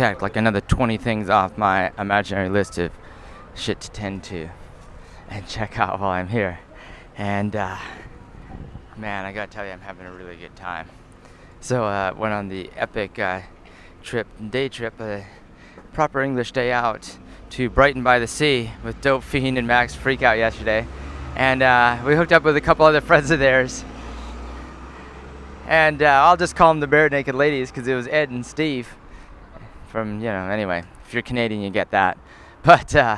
checked like another 20 things off my imaginary list of shit to tend to and check out while I'm here. And uh, man, I gotta tell you, I'm having a really good time. So uh, went on the epic uh, trip, day trip, a proper English day out to Brighton by the Sea with Dope Fiend and Max Freakout yesterday, and uh, we hooked up with a couple other friends of theirs. And uh, I'll just call them the Barenaked Ladies because it was Ed and Steve. From you know, anyway, if you're Canadian, you get that. But uh,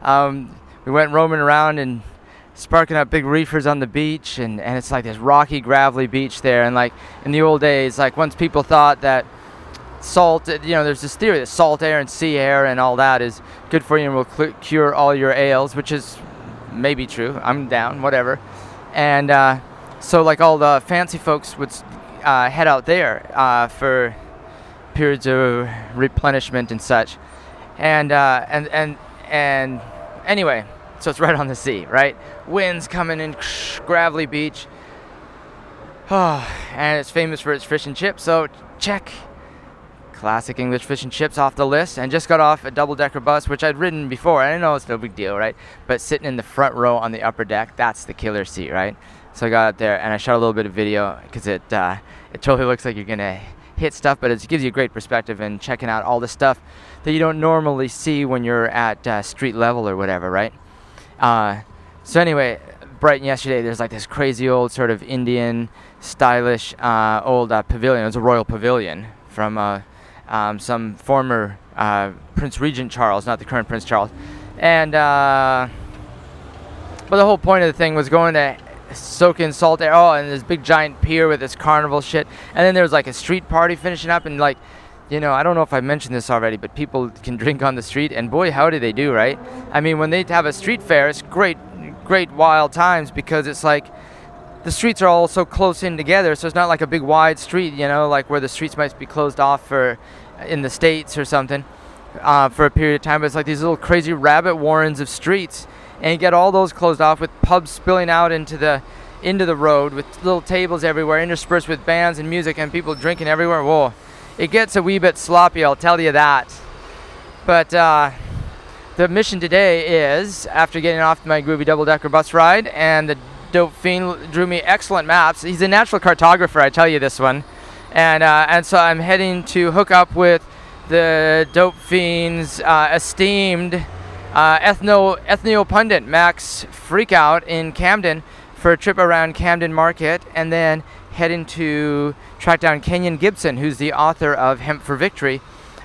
um, we went roaming around and sparking up big reefers on the beach and, and it's like this rocky gravelly beach there. And like in the old days like once people thought that salt you know there's this theory that salt air and sea air and all that is good for you and will cl- cure all your ails which is maybe true. I'm down whatever. And uh, so like all the fancy folks would uh, head out there uh, for periods of replenishment and such and uh, and and and anyway, so it's right on the sea, right? Winds coming in, gravelly beach. Oh, and it's famous for its fish and chips. So check classic English fish and chips off the list. And just got off a double-decker bus, which I'd ridden before. I know it's no big deal, right? But sitting in the front row on the upper deck, that's the killer seat, right? So I got up there and I shot a little bit of video because it uh, it totally looks like you're gonna hit stuff, but it gives you a great perspective and checking out all the stuff that you don't normally see when you're at uh, street level or whatever, right? Uh, so anyway, Brighton yesterday, there's like this crazy old sort of Indian, stylish uh, old uh, pavilion. It was a royal pavilion from uh, um, some former uh, Prince Regent Charles, not the current Prince Charles, and but the whole point of the thing was going to soak in salt air. Oh, and this big giant pier with this carnival shit. And then there was like a street party finishing up, and like, you know, I don't know if I mentioned this already, but people can drink on the street, and boy, how do they do, right? I mean, when they have a street fair, it's great, great wild times because it's like the streets are all so close in together, so it's not like a big wide street, you know, like where the streets might be closed off for in the states or something uh, for a period of time. But it's like these little crazy rabbit warrens of streets and get all those closed off with pubs spilling out into the into the road with little tables everywhere interspersed with bands and music and people drinking everywhere. Whoa. It gets a wee bit sloppy i'll tell you that. But uh, the mission today is after getting off my groovy double-decker bus ride and the dope fiend drew me excellent maps he's a natural cartographer i tell you this one. And uh, and so i'm heading to hook up with the dope fiend's uh, esteemed uh, ethno ethno pundit Max Freakout in Camden for a trip around Camden Market, and then heading to track down Kenyon Gibson, who's the author of Hemp for Victory,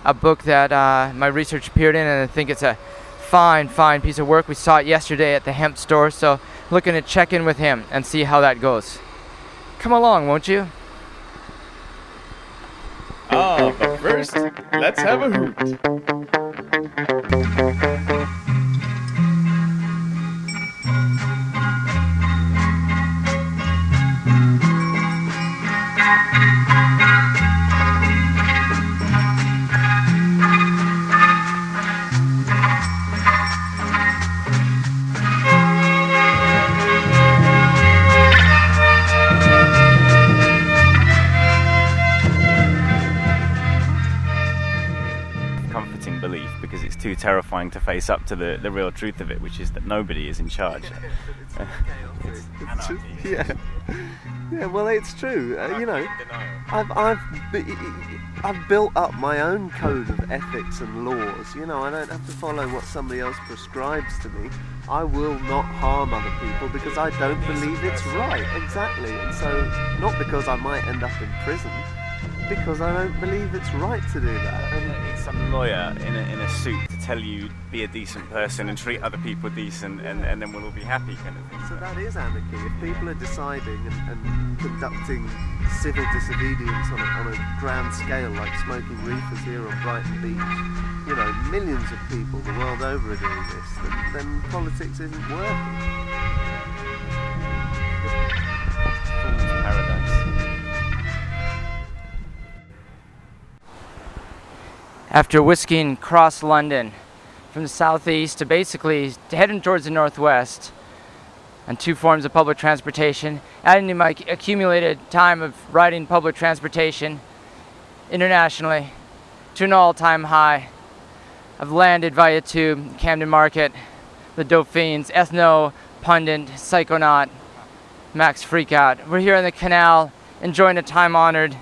a book that uh, my research appeared in, and I think it's a fine, fine piece of work. We saw it yesterday at the hemp store, so looking to check in with him and see how that goes. Come along, won't you? Ah, but first, let's have a hoot. Terrifying to face up to the, the real truth of it, which is that nobody is in charge. Anarchy. yeah, yeah. Well, it's true. Uh, you know, I've I've I've built up my own code of ethics and laws. You know, I don't have to follow what somebody else prescribes to me. I will not harm other people because I don't believe it's right. Exactly, and so not because I might end up in prison, because I don't believe it's right to do that. And Need some lawyer in a, in a suit tell you be a decent person and treat other people decent, and, and then we'll all be happy, kind of thing. So that is anarchy. If people are deciding and, and conducting civil disobedience on a, on a grand scale, like smoking reefers here on Brighton Beach, you know, millions of people the world over are doing this, then, then politics isn't working. After whisking across London from the southeast to basically heading towards the northwest on two forms of public transportation, adding to my accumulated time of riding public transportation internationally, to an all-time high. I've landed via tube, Camden Market, the Dope Fiend's, Ethno, Pundit, Psychonaut, Max Freakout. We're here on the canal enjoying a time-honored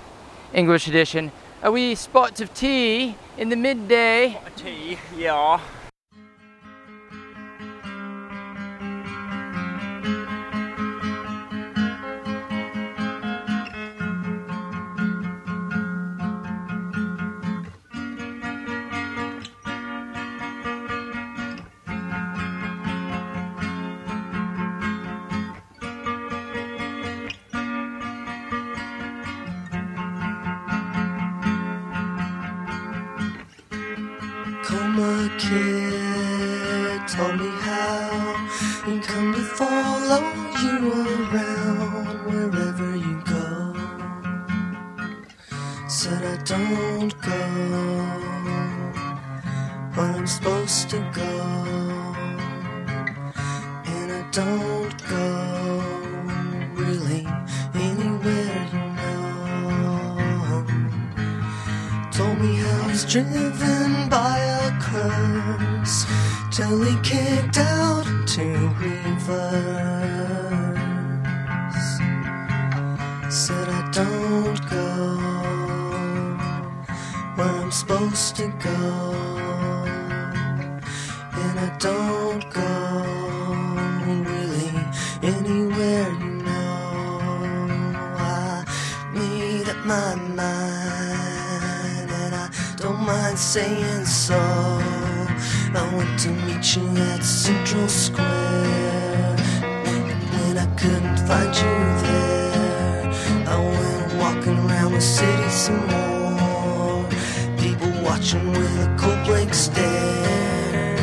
English edition. A wee spot of tea in the midday. Tea, yeah. Coma kid. Told me how you come to follow you around wherever you go. Said I don't go where I'm supposed to go, and I don't go really anywhere you know. Told me how he's driven by till he kicked out to reverse. Said I don't go where I'm supposed to go, and I don't go saying so. I went to meet you at Central Square. And when I couldn't find you there, I went walking around the city some more. People watching with a cold blank stare.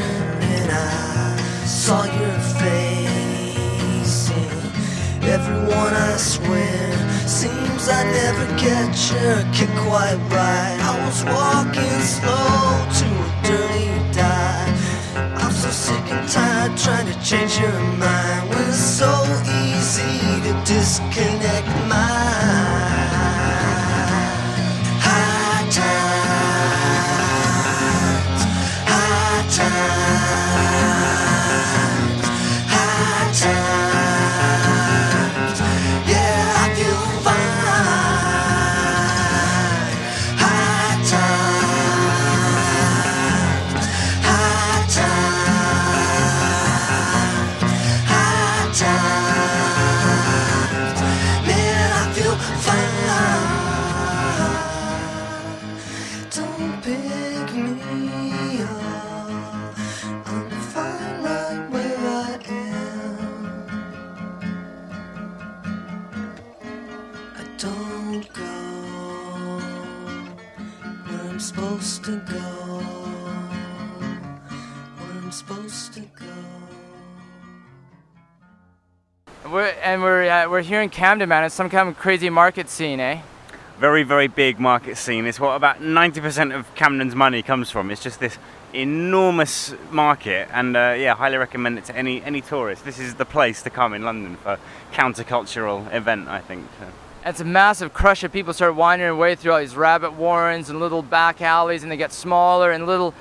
And I saw your face. And everyone, I swear, I never get your kick quite right. I was walking slow to a dirty dive. I'm so sick and tired trying to change your mind when it's so easy to disconnect we're here in Camden, man. It's some kind of crazy market scene, eh? Very, very big market scene. It's what about 90% of Camden's money comes from. It's just this enormous market, and uh, yeah, highly recommend it to any any tourist. This is the place to come in London for countercultural event, I think. It's a massive crush of people start winding their way through all these rabbit warrens and little back alleys, and they get smaller and little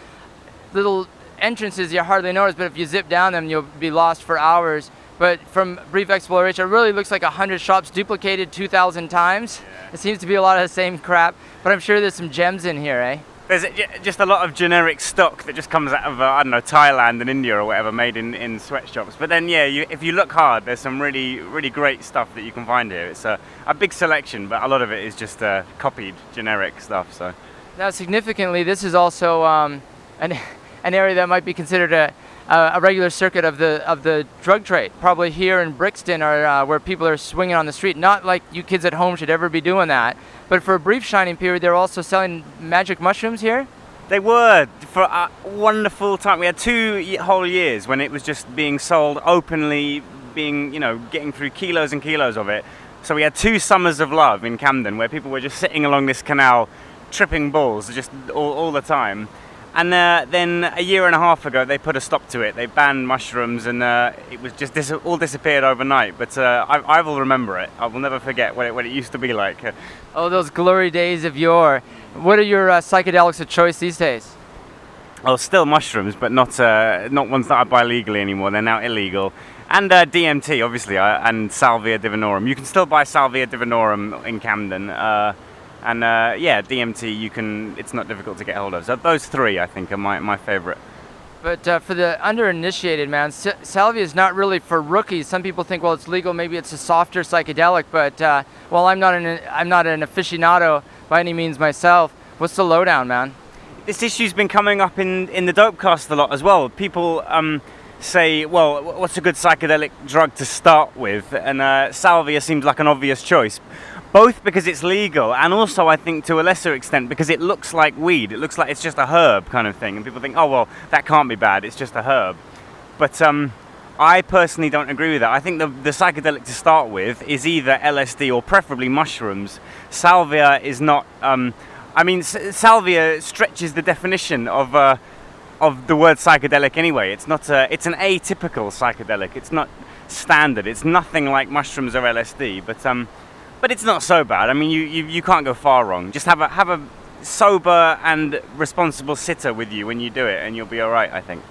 little entrances you hardly notice. But if you zip down them, you'll be lost for hours. But from brief exploration, it really looks like a hundred shops duplicated 2,000 times. It seems to be a lot of the same crap, but I'm sure there's some gems in here, eh? There's just a lot of generic stock that just comes out of uh, I don't know Thailand and India or whatever, made in, in sweatshops. But then yeah, you, if you look hard, there's some really really great stuff that you can find here. It's a, a big selection, but a lot of it is just uh, copied generic stuff. So Now, significantly, this is also um, an, an area that might be considered a, a, regular circuit of the of the drug trade. Probably here in Brixton, or uh, where people are swinging on the street. Not like you kids at home should ever be doing that. But for a brief shining period, they're also selling magic mushrooms here. They were for a wonderful time. We had two whole years when it was just being sold openly, being you know getting through kilos and kilos of it. So we had two summers of love in Camden where people were just sitting along this canal, tripping balls just all, all the time. And uh, then a year and a half ago, they put a stop to it. They banned mushrooms, and uh, it was just dis- all disappeared overnight. But uh, I, I will remember it. I will never forget what it, what it used to be like. Oh, those glory days of yore. What are your uh, psychedelics of choice these days? Oh, still mushrooms, but not uh, not ones that I buy legally anymore. They're now illegal. And uh, DMT, obviously, uh, and Salvia divinorum. You can still buy Salvia divinorum in Camden. And uh, yeah, DMT, you can. It's not difficult to get hold of. So those three, I think, are my, my favorite. But uh, for the underinitiated, man, s- salvia is not really for rookies. Some people think, well, it's legal. Maybe it's a softer psychedelic. But uh, well, I'm not an I'm not an aficionado by any means myself. What's the lowdown, man? this issue's been coming up in, in the dopecast a lot as well. People um, say, well, what's a good psychedelic drug to start with? And uh, salvia seems like an obvious choice. Both because it's legal and also, I think, to a lesser extent, because it looks like weed. It looks like it's just a herb kind of thing. And people think, oh, well, that can't be bad. It's just a herb. But um, I personally don't agree with that. I think the, the psychedelic to start with is either LSD or preferably mushrooms. Salvia is not. Um, I mean, salvia stretches the definition of uh, of the word psychedelic anyway. It's not. A, it's an atypical psychedelic. It's not standard. It's nothing like mushrooms or LSD. But um, but it's not so bad. I mean, you, you, you can't go far wrong. Just have a have a sober and responsible sitter with you when you do it, and you'll be all right. I think.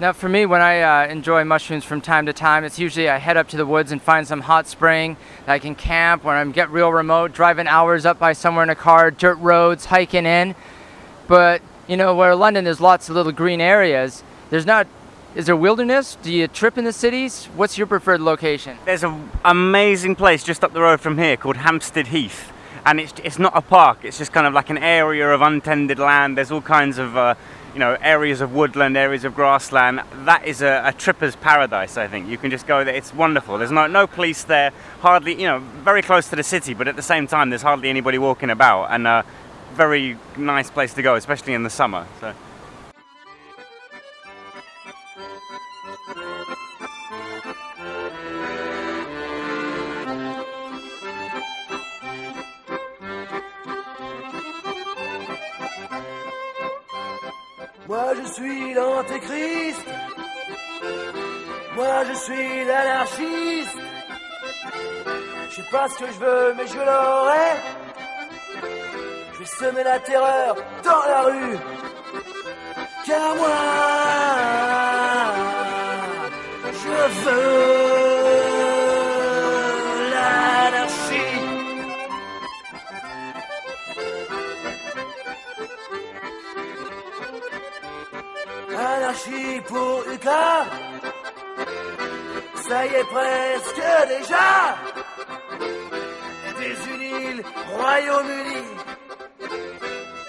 Now, for me, when I uh, enjoy mushrooms from time to time, it's usually I head up to the woods and find some hot spring that I can camp. When I get real remote, driving hours up by somewhere in a car, dirt roads, hiking in. But you know, where London, there's lots of little green areas. There's not. Is there wilderness? Do you trip in the cities? What's your preferred location? There's an amazing place just up the road from here called Hampstead Heath, and it's it's not a park. It's just kind of like an area of untended land. There's all kinds of uh, you know areas of woodland, areas of grassland. That is a, a tripper's paradise. I think you can just go there. It's wonderful. There's no no police there. Hardly you know very close to the city, but at the same time there's hardly anybody walking about, and a very nice place to go, especially in the summer. So. Pas ce que je veux, mais je l'aurai. Je vais semer la terreur dans la rue. Car moi, je veux l'anarchie. Anarchie pour Uka. Ça y est presque déjà. Royaume-Uni.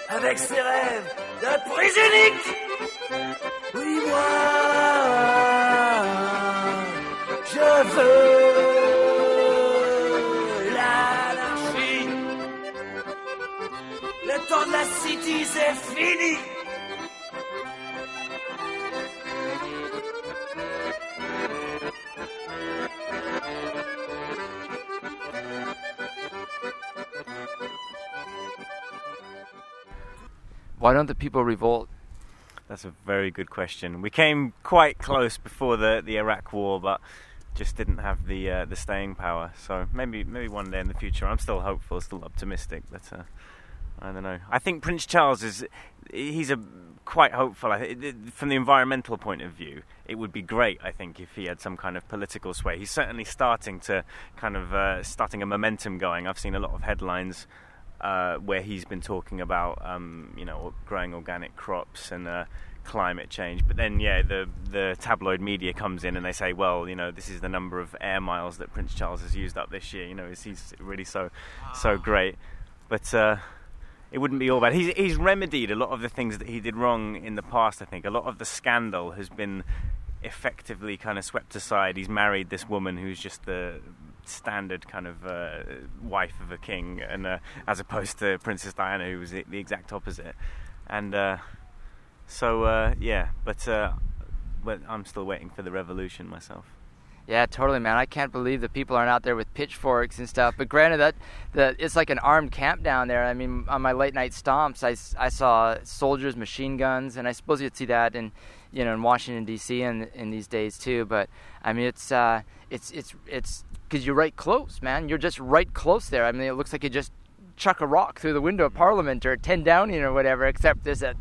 Avec ses rêves de prise unique. Oui, moi, je veux l'anarchie. Le temps de la city, c'est fini. Why don't the people revolt? That's a very good question. We came quite close before the, the Iraq War, but just didn't have the uh, the staying power. So maybe maybe one day in the future. I'm still hopeful, still optimistic, but uh, I don't know. I think Prince Charles is he's a quite hopeful. From the environmental point of view, it would be great. I think if he had some kind of political sway. He's certainly starting to kind of uh, starting a momentum going. I've seen a lot of headlines uh, where he's been talking about um, you know growing organic crops and uh, climate change. But then yeah, the the tabloid media comes in and they say, well, you know, this is the number of air miles that Prince Charles has used up this year. You know, is he's really so so great? But uh, it wouldn't be all bad. He's he's remedied a lot of the things that he did wrong in the past. I think a lot of the scandal has been effectively kind of swept aside. He's married this woman who's just the standard kind of uh, wife of a king, and uh, as opposed to Princess Diana, who was the, the exact opposite. And uh, so, uh, yeah, but uh, but I'm still waiting for the revolution myself. Yeah, totally, man. I can't believe that people aren't out there with pitchforks and stuff. But granted, that that it's like an armed camp down there. I mean, on my late night stomps, I saw soldiers, machine guns, and I suppose you'd see that in you know in Washington D.C. in in these days too. But I mean, it's uh, it's it's it's because you're right close, man. You're just right close there. I mean, it looks like you just chuck a rock through the window of Parliament or 10 Downing or whatever. Except there's a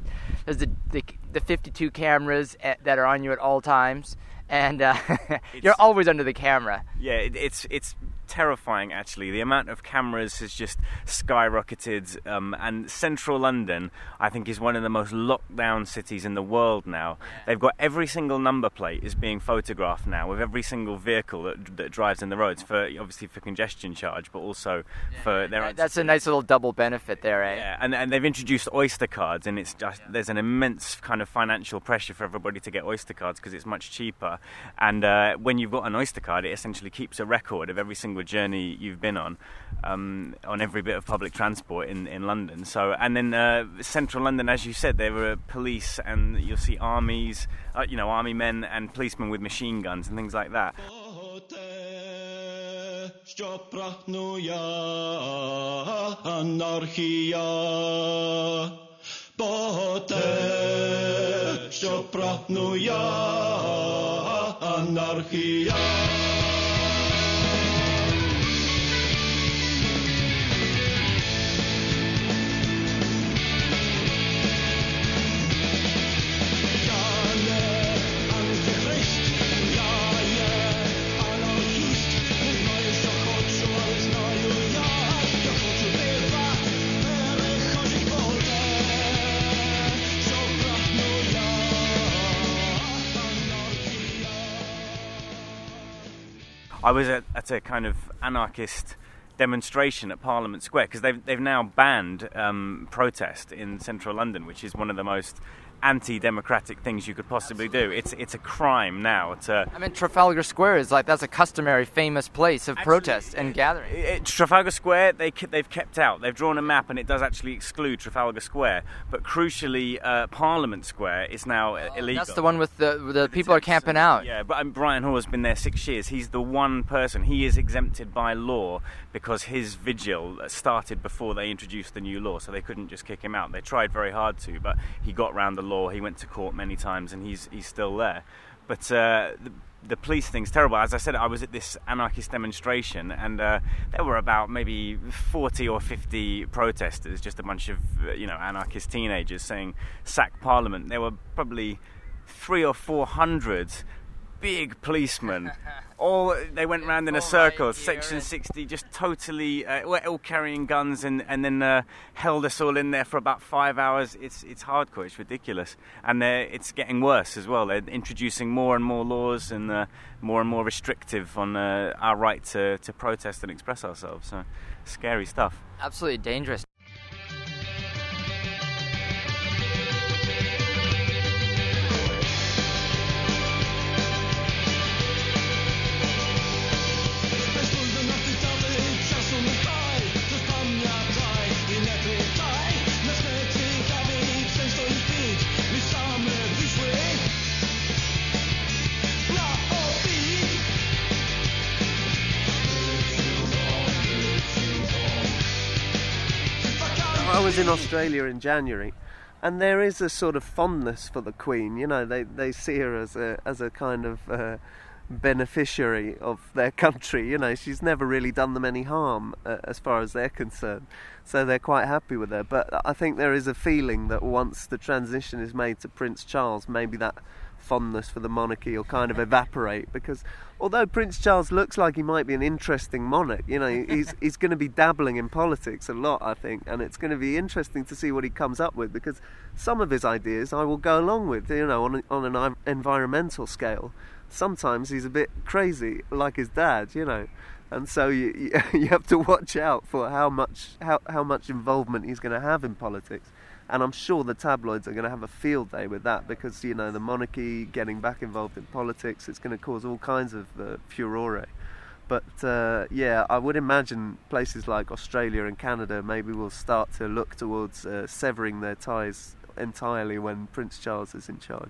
there's the the, the 52 cameras at, that are on you at all times, and uh, you're always under the camera. Yeah, it, it's it's terrifying actually. The amount of cameras has just skyrocketed, um, and central London, I think, is one of the most locked down cities in the world now. They've got every single number plate is being photographed now with every single vehicle that, that drives in the roads for obviously for congestion charge, but also for their. That's a nice little double benefit there, eh? Yeah, and, and they've introduced Oyster cards, and it's just there's an immense kind of financial pressure for everybody to get Oyster cards because it's much cheaper. And uh, when you've got an Oyster card, it essentially keeps a record of every single journey you've been on, um, on every bit of public transport in, in London. So, and then uh, central London, as you said, there were police, and you'll see armies, uh, you know, army men and policemen with machine guns and things like that. I was at, at a kind of anarchist demonstration at Parliament Square because they've they've now banned um, protest in central London, which is one of the most anti-democratic things you could possibly do. It's it's a crime now to. I mean, Trafalgar Square is like that's a customary, famous place of protest and gathering. It- Trafalgar Square, they they've kept out. They've drawn a map, and it does actually exclude Trafalgar Square. But crucially, uh, Parliament Square is now uh, illegal. That's the one with the the people are camping out. Yeah, but um, Brian Haw has been there six years. He's the one person. He is exempted by law because his vigil started before they introduced the new law, so they couldn't just kick him out. They tried very hard to, but he got round the law. He went to court many times, and he's he's still there. But uh, the, the police thing's terrible. As I said, I was at this anarchist demonstration, and uh, there were about maybe 40 or 50 protesters, just a bunch of you know anarchist teenagers saying "sack Parliament." There were probably three or four hundred big policemen. All they went round in a circle. Section 60 just totally, uh, were all carrying guns and and then uh, held us all in there for about five hours. It's it's hardcore. It's ridiculous, and it's getting worse as well. They're introducing more and more laws and uh, more and more restrictive on uh, our right to to protest and express ourselves. So scary stuff. Absolutely dangerous. Was in Australia in January, and there is a sort of fondness for the Queen. You know, they they see her as a as a kind of uh, beneficiary of their country. You know, she's never really done them any harm uh, as far as they're concerned, so they're quite happy with her. But I think there is a feeling that once the transition is made to Prince Charles, maybe that fondness for the monarchy will kind of evaporate because although Prince Charles looks like he might be an interesting monarch, you know, he's he's going to be dabbling in politics a lot, I think, and it's going to be interesting to see what he comes up with because some of his ideas I will go along with, you know, on on an environmental scale. Sometimes he's a bit crazy, like his dad, you know. And so you, you, have to watch out for how much how, how much involvement he's going to have in politics and I'm sure the tabloids are going to have a field day with that because you know the monarchy getting back involved in politics it's going to cause all kinds of uh, furore. But uh, yeah, I would imagine places like Australia and Canada maybe will start to look towards uh, severing their ties entirely when Prince Charles is in charge.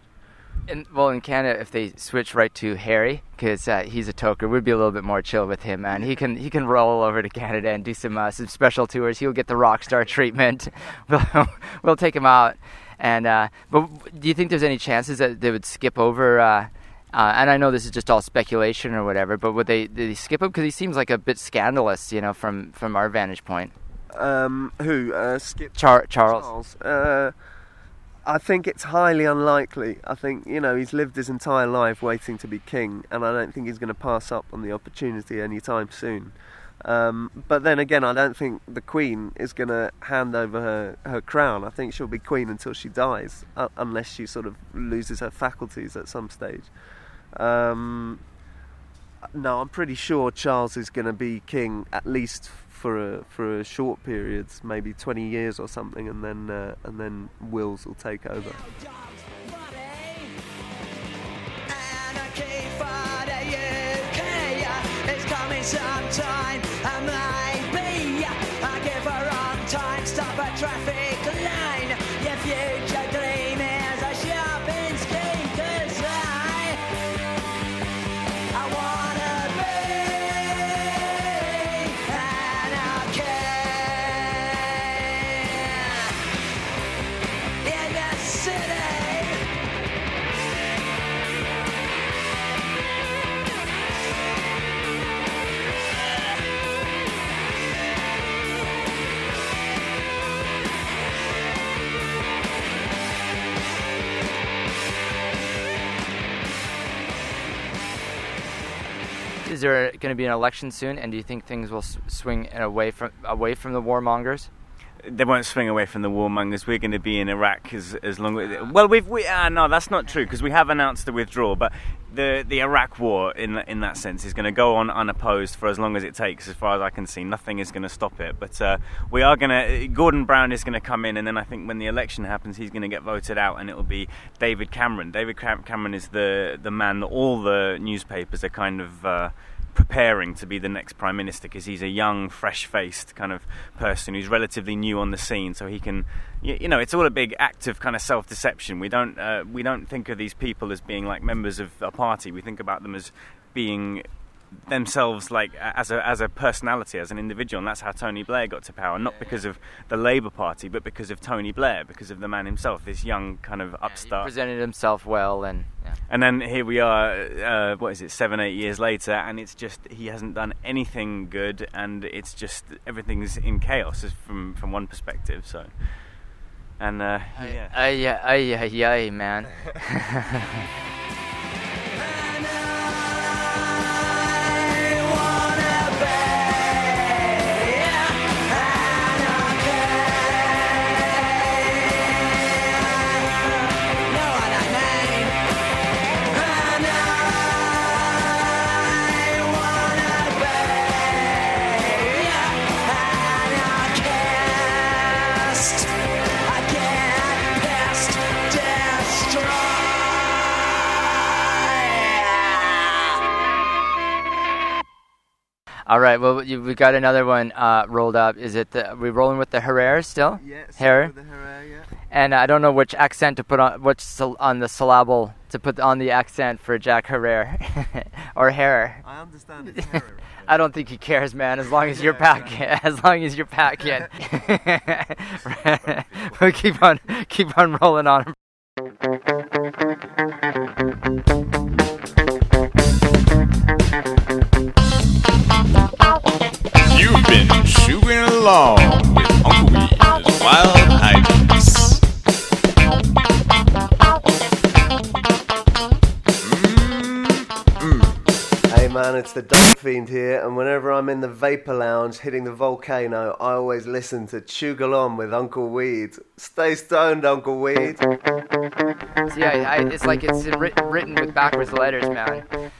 In, well, in Canada, if they switch right to Harry, because uh, he's a toker, we'd be a little bit more chill with him, man. He can he can roll over to Canada and do some uh, some special tours. He'll get the rock star treatment. We'll we'll take him out. And uh, but do you think there's any chances that they would skip over? Uh, uh, and I know this is just all speculation or whatever, but would they, they skip him because he seems like a bit scandalous, you know, from from our vantage point. Um, who? Uh, Skip Char- Charles. Charles. I think it's highly unlikely. I think you know he's lived his entire life waiting to be king, and I don't think he's going to pass up on the opportunity anytime soon. Um, but then again, I don't think the Queen is going to hand over her, her crown. I think she'll be Queen until she dies, uh, unless she sort of loses her faculties at some stage. Um, no, I'm pretty sure Charles is going to be king at least for a for a short period, maybe 20 years or something, and then uh, and then Wills will take over. Sometime. Maybe Is there going to be an election soon? And do you think things will swing away from away from the warmongers? They won't swing away from the warmongers. We're going to be in Iraq as as long as well. We've we uh, no, that's not true because we have announced the withdrawal. But the the Iraq war in in that sense is going to go on unopposed for as long as it takes. As far as I can see, nothing is going to stop it. But uh, we are going to. Gordon Brown is going to come in, and then I think when the election happens, he's going to get voted out, and it will be David Cameron. David Cam- Cameron is the the man that all the newspapers are kind of. Uh, preparing to be the next prime minister because he's a young, fresh-faced kind of person who's relatively new on the scene. So he can, you, know, it's all a big act of kind of self-deception. We don't uh, we don't think of these people as being like members of a party. We think about them as being themselves like as a as a personality as an individual and that's how Tony Blair got to power not because of the Labour Party but because of Tony Blair because of the man himself this young kind of He upstart presented himself well, and yeah. and then here we are, uh, what is it, seven, eight years later, and it's just he hasn't done anything good, and it's just everything's in chaos from from one perspective. So, and uh, yeah, Ay, ay, ay, ay, man. you, we got another one uh, rolled up. Is it the, are we rolling with the Herrera still? Yes. Herrera. The Herrera, yeah. And I don't know which accent to put on, which on the syllable to put on the accent for Jack Herrera or Herrera. I understand it's Herrera. I don't think he cares, man. As long as you're packing, as long as you're packing, we'll keep on, keep on rolling on. Along with Uncle Weed's Wild Hijinks. Mm-hmm. Hey man, it's the Dope Fiend here, and whenever I'm in the Vapor Lounge hitting the volcano, I always listen to Choogle On with Uncle Weed. Stay stoned, Uncle Weed. See, I, I, it's like it's writ- written with backwards letters, man.